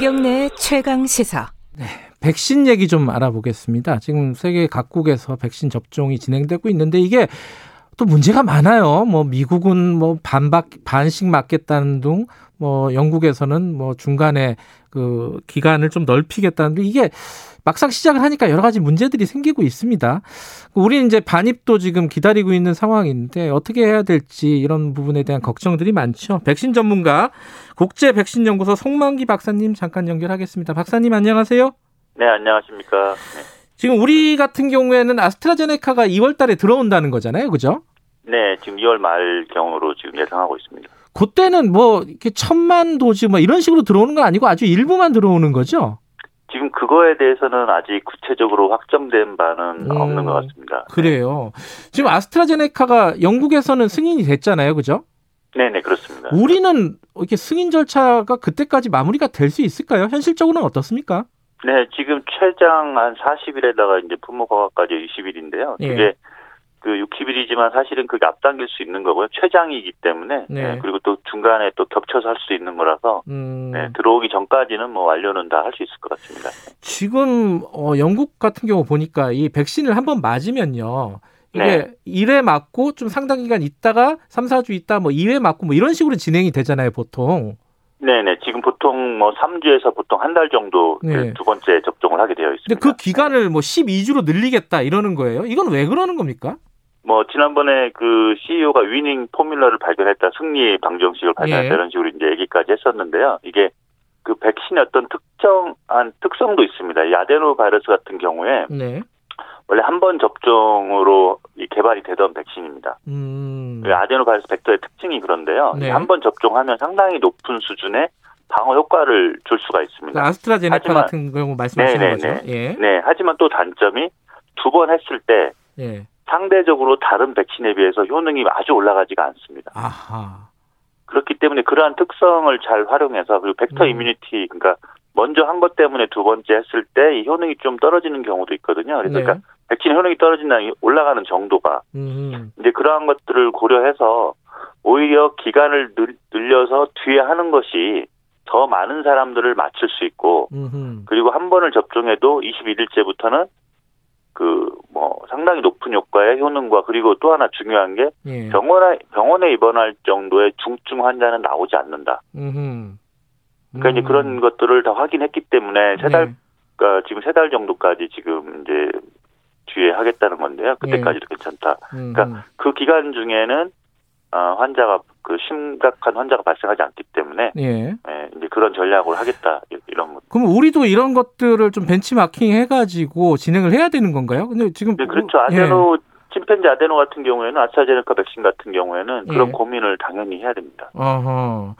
김경래 최강 시사. 네, 백신 얘기 좀 알아보겠습니다. 지금 세계 각국에서 백신 접종이 진행되고 있는데 이게 또 문제가 많아요. 뭐 미국은 뭐 반박 반씩 맞겠다는 등, 뭐 영국에서는 뭐 중간에 그 기간을 좀 넓히겠다는 등 이게 막상 시작을 하니까 여러 가지 문제들이 생기고 있습니다. 우리는 이제 반입도 지금 기다리고 있는 상황인데 어떻게 해야 될지 이런 부분에 대한 걱정들이 많죠. 백신 전문가 국제 백신 연구소 송만기 박사님 잠깐 연결하겠습니다. 박사님 안녕하세요. 네, 안녕하십니까. 네. 지금 우리 같은 경우에는 아스트라제네카가 2월 달에 들어온다는 거잖아요. 그죠? 네, 지금 2월 말 경으로 지금 예상하고 있습니다. 그때는 뭐 이렇게 천만 도지 뭐 이런 식으로 들어오는 건 아니고 아주 일부만 들어오는 거죠? 지금 그거에 대해서는 아직 구체적으로 확정된 바는 음, 없는 것 같습니다. 그래요. 지금 아스트라제네카가 영국에서는 승인이 됐잖아요. 그죠? 네네, 그렇습니다. 우리는 이렇게 승인 절차가 그때까지 마무리가 될 수 있을까요? 현실적으로는 어떻습니까? 네, 지금 최장 한 40일에다가 이제 품목 허가까지 20일인데요. 예. 그게 그 60일이지만 사실은 그게 앞당길 수 있는 거고요. 최장이기 때문에 네. 네, 그리고 또 중간에 또 겹쳐서 할 수 있는 거라서 음, 네, 들어오기 전까지는 뭐 완료는 다 할 수 있을 것 같습니다. 지금 어, 영국 같은 경우 보니까 이 백신을 한번 맞으면요. 이게 네. 1회 맞고 좀 상당 기간 있다가 3, 4주 있다 뭐 2회 맞고 뭐 이런 식으로 진행이 되잖아요, 보통. 네네, 지금 보통 뭐 3주에서 보통 한 달 정도 그 네. 두 번째 접종을 하게 되어 있습니다. 근데 그 기간을 뭐 12주로 늘리겠다 이러는 거예요. 이건 왜 그러는 겁니까? 뭐 지난번에 그 CEO가 위닝 포뮬러를 발견했다, 승리 방정식을 발견했다 예. 이런 식으로 이제 얘기까지 했었는데요. 이게 그 백신의 어떤 특정한 특성도 있습니다. 이 아데노 바이러스 같은 경우에 네. 원래 한 번 접종으로 이 개발이 되던 백신입니다. 음. 그 아데노 바이러스 벡터의 특징이 그런데요. 네. 한 번 접종하면 상당히 높은 수준의 방어 효과를 줄 수가 있습니다. 그 아스트라제네카 하지만- 같은 경우 말씀하시는 네네네. 거죠. 예. 네, 하지만 또 단점이 두 번 했을 때 예. 상대적으로 다른 백신에 비해서 효능이 아주 올라가지가 않습니다. 아하. 그렇기 때문에 그러한 특성을 잘 활용해서 그리고 벡터 음. immunity 그러니까 먼저 한 것 때문에 두 번째 했을 때 이 효능이 좀 떨어지는 경우도 있거든요. 그래서 네. 그러니까 백신 효능이 떨어진다는 게 올라가는 정도가 음. 이제 그러한 것들을 고려해서 오히려 기간을 늘, 늘려서 뒤에 하는 것이 더 많은 사람들을 맞출 수 있고 음. 그리고 한 번을 접종해도 21일째부터는 그 뭐 상당히 높은 효과의 효능과 그리고 또 하나 중요한 게 예. 병원에 병원에 입원할 정도의 중증 환자는 나오지 않는다. 음. 그러니까 이제 그런 것들을 다 확인했기 때문에 세 달, 네. 그러니까 지금 세 달 정도까지 지금 이제 뒤에 하겠다는 건데요. 그때까지도 괜찮다. 음. 그러니까 그 기간 중에는 어, 환자가 그 심각한 환자가 발생하지 않기 때문에 예. 예, 이제 그런 전략을 하겠다 이- 이런 것. 그럼 우리도 이런 것들을 좀 벤치마킹 해가지고 진행을 해야 되는 건가요? 근데 지금 네, 그렇죠. 예. 아데노 침팬지 아데노 같은 경우에는 아스트라제네카 백신 같은 경우에는 그런 예. 고민을 당연히 해야 됩니다. 어허.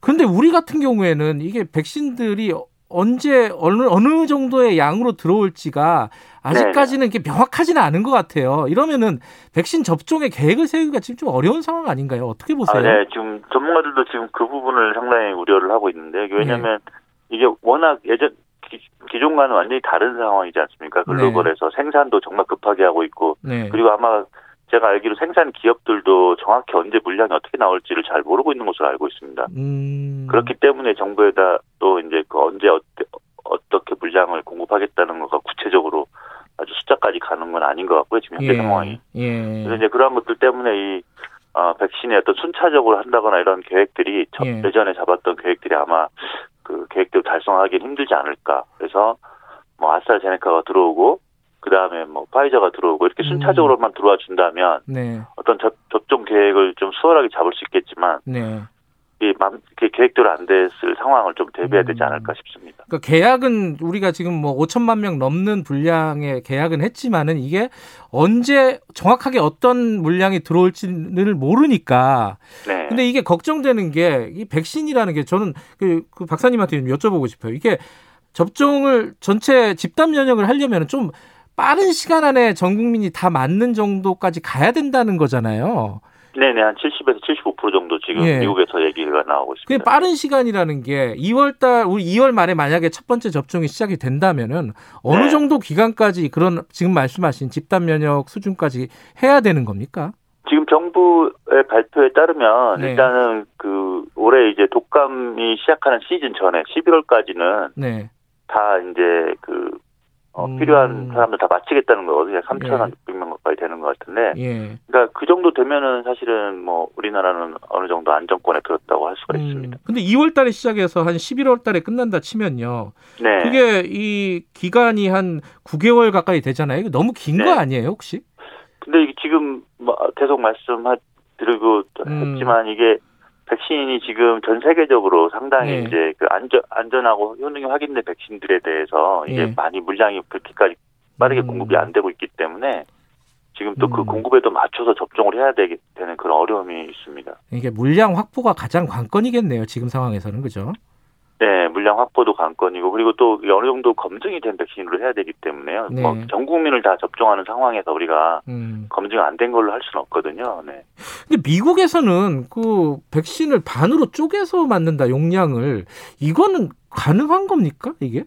근데 우리 같은 경우에는 이게 백신들이 언제 어느 어느 정도의 양으로 들어올지가 아직까지는 이게 명확하지는 않은 것 같아요. 이러면은 백신 접종의 계획을 세우기가 지금 좀 어려운 상황 아닌가요? 어떻게 보세요? 아, 네, 지금 전문가들도 지금 그 부분을 상당히 우려를 하고 있는데 왜냐하면 네. 이게 워낙 예전 기, 기존과는 완전히 다른 상황이지 않습니까? 글로벌에서 생산도 정말 급하게 하고 있고 네. 그리고 아마 제가 알기로 생산 기업들도 정확히 언제 물량이 어떻게 나올지를 잘 모르고 있는 것으로 알고 있습니다. 음. 그렇기 때문에 정부에다 또 이제 그 언제 어때, 어떻게 물량을 공급하겠다는 거가 구체적으로 아주 숫자까지 가는 건 아닌 것 같고요. 지금 현재 예. 상황이. 예. 그래서 이제 그러한 것들 때문에 이 어, 백신의 어떤 순차적으로 한다거나 이런 계획들이 저- 예. 예전에 잡았던 계획들이 아마 그 계획대로 달성하기는 힘들지 않을까. 그래서 뭐 아스트라제네카가 들어오고 그 다음에 뭐 파이저가 들어오고 이렇게 음. 순차적으로만 들어와 준다면 네. 어떤 접, 접종 계획을 좀 수월하게 잡을 수 있겠지만 네. 이 맘, 이렇게 계획대로 안 됐을 상황을 좀 대비해야 되지 음. 않을까 싶습니다. 그러니까 계약은 우리가 지금 뭐 5천만 명 넘는 분량의 계약은 했지만은 이게 언제 정확하게 어떤 물량이 들어올지를 모르니까. 네. 근데 이게 걱정되는 게 이 백신이라는 게 저는 그, 그 박사님한테 좀 여쭤보고 싶어요. 이게 접종을 전체 집단 면역을 하려면 좀 빠른 시간 안에 전 국민이 다 맞는 정도까지 가야 된다는 거잖아요. 네네 한 70에서 75% 정도 지금 예. 미국에서 얘기가 나오고 있습니다. 빠른 시간이라는 게 2월 달 우리 2월 말에 만약에 첫 번째 접종이 시작이 된다면은 어느 네. 정도 기간까지 그런 지금 말씀하신 집단 면역 수준까지 해야 되는 겁니까? 지금 정부의 발표에 따르면 네. 일단은 그 올해 이제 독감이 시작하는 시즌 전에 11월까지는 네. 다 이제 그 어, 음. 필요한 사람들 다 마치겠다는 거거든요. 3천 예. 600명 가까이 되는 것 같은데, 예. 그러니까 그 정도 되면은 사실은 뭐 우리나라는 어느 정도 안정권에 들었다고 할 수가 음, 있습니다. 근데 2월 달에 시작해서 한 11월 달에 끝난다 치면요. 네. 그게 이 기간이 한 9개월 가까이 되잖아요. 이거 너무 긴거 네. 아니에요, 혹시? 근데 이게 지금 뭐 계속 말씀드리고 음. 했지만 이게 백신이 지금 전 세계적으로 상당히 네. 이제 그 안전 안전하고 효능이 확인된 백신들에 대해서 이게 예. 많이 물량이 그렇게까지 빠르게 음. 공급이 안 되고 있기 때문에 지금 또그 음. 공급에도 맞춰서 접종을 해야 되기 되는 그런 어려움이 있습니다. 이게 물량 확보가 가장 관건이겠네요. 지금 상황에서는 그죠? 네, 물량 확보도 관건이고 그리고 또 어느 정도 검증이 된 백신으로 해야 되기 때문에요. 네. 뭐전 국민을 다 접종하는 상황에서 우리가 음. 검증 안 된 걸로 할 수는 없거든요. 네. 근데 미국에서는 그 백신을 반으로 쪼개서 맞는다 용량을 이거는 가능한 겁니까 이게?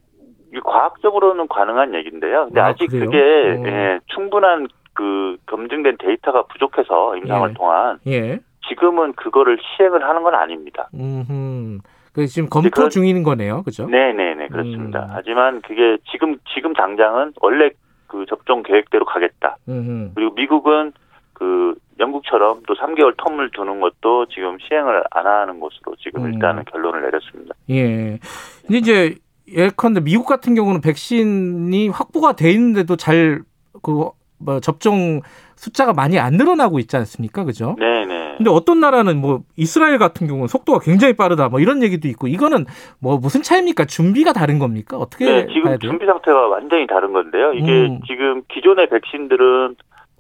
이게 과학적으로는 가능한 얘기인데요. 근데 아, 아, 직? 그게 어. 예, 충분한 그 검증된 데이터가 부족해서 임상을 예. 통한 예. 지금은 그거를 시행을 하는 건 아닙니다. 음. 그 지금 검토 그건- 중인 거네요, 그죠? 네 네 네 그렇습니다. 음. 하지만 그게 지금 지금 당장은 원래 그 접종 계획대로 가겠다. 음. 그리고 미국은 그 영국처럼 또 3개월 텀을 두는 것도 지금 시행을 안 하는 것으로 지금 음. 일단은 결론을 내렸습니다. 예. 근데 이제 예컨대 미국 같은 경우는 백신이 확보가 돼 있는데도 잘그 뭐 접종 숫자가 많이 안 늘어나고 있지 않습니까? 그죠? 네 네. 근데 어떤 나라는 뭐 이스라엘 같은 경우는 속도가 굉장히 빠르다 뭐 이런 얘기도 있고 이거는 뭐 무슨 차이입니까? 준비가 다른 겁니까? 어떻게 네, 지금? 준비 상태가 완전히 다른 건데요. 이게 음. 지금 기존의 백신들은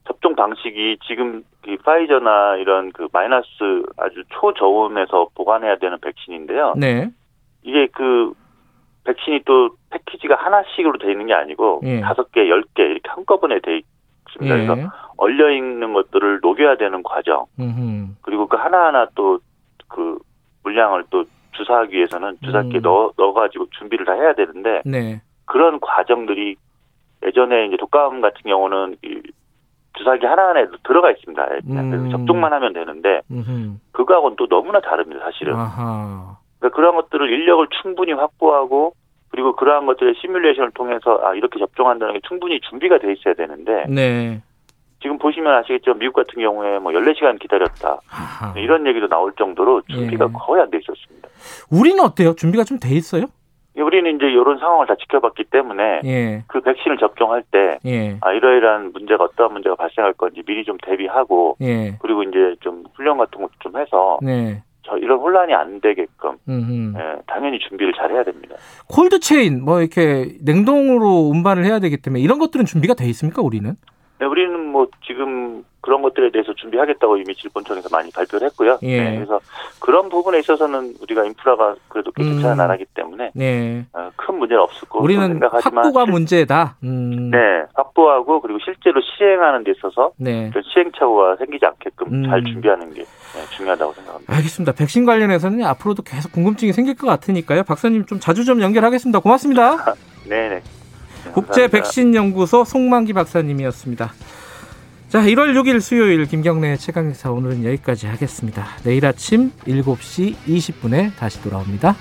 접종 방식이 지금 이 파이저나 이런 그 마이너스 아주 초저온에서 보관해야 되는 백신인데요. 네. 이게 그 백신이 또 패키지가 하나씩으로 돼 있는 게 아니고 예. 다섯 개, 열 개 이렇게 한꺼번에 돼 있습니다. 그래서 예. 얼려 있는 것들을 녹여야 되는 과정 음흠. 그리고 그 하나하나 또 그 물량을 또 주사하기 위해서는 주사기에 음. 넣어 넣어가지고 준비를 다 해야 되는데 네. 그런 과정들이 예전에 이제 독감 같은 경우는 이 주사기 하나하나에 들어가 있습니다. 그냥 음. 접종만 하면 되는데 음흠. 그거하고는 또 너무나 다릅니다. 사실은 아하. 그러니까 그런 것들을 인력을 충분히 확보하고 그리고 그러한 것들의 시뮬레이션을 통해서 아 이렇게 접종한다는 게 충분히 준비가 돼 있어야 되는데 네. 지금 보시면 아시겠지만 미국 같은 경우에 뭐 14시간 기다렸다 아하. 이런 얘기도 나올 정도로 준비가 예. 거의 안 돼 있었습니다. 우리는 어때요? 준비가 좀 돼 있어요? 우리는 이제 이런 상황을 다 지켜봤기 때문에 예. 그 백신을 접종할 때 예. 아, 이러이러한 문제가 어떠한 문제가 발생할 건지 미리 좀 대비하고 예. 그리고 이제 좀 훈련 같은 것도 좀 해서 네. 저 이런 혼란이 안 되게끔. 예, 당연히 준비를 잘 해야 됩니다. cold chain 뭐 이렇게 냉동으로 운반을 해야 되기 때문에 이런 것들은 준비가 돼 있습니까 우리는? 네, 우리는 뭐 지금 그런 것들에 대해서 준비하겠다고 이미 질본청에서 많이 발표를 했고요. 예. 네, 그래서 그런 부분에 있어서는 우리가 인프라가 그래도 꽤 괜찮은 음. 나라기 때문에 네. 어, 큰 문제는 없을 거라고 우리는 생각하지만 확보가 실- 문제다. 음. 네, 확보하고 그리고 실제로 시행하는 데 있어서 네. 그 시행착오가 생기지 않게끔 음. 잘 준비하는 게 네, 중요하다고 생각합니다. 알겠습니다. 백신 관련해서는 앞으로도 계속 궁금증이 생길 것 같으니까요. 박사님 좀 자주 좀 연결하겠습니다. 고맙습니다. 네네. 네, 국제 감사합니다. 백신 연구소 송만기 박사님이었습니다. 자, 1월 6일 수요일 김경래 최강의사 오늘은 여기까지 하겠습니다. 내일 아침 7시 20분에 다시 돌아옵니다.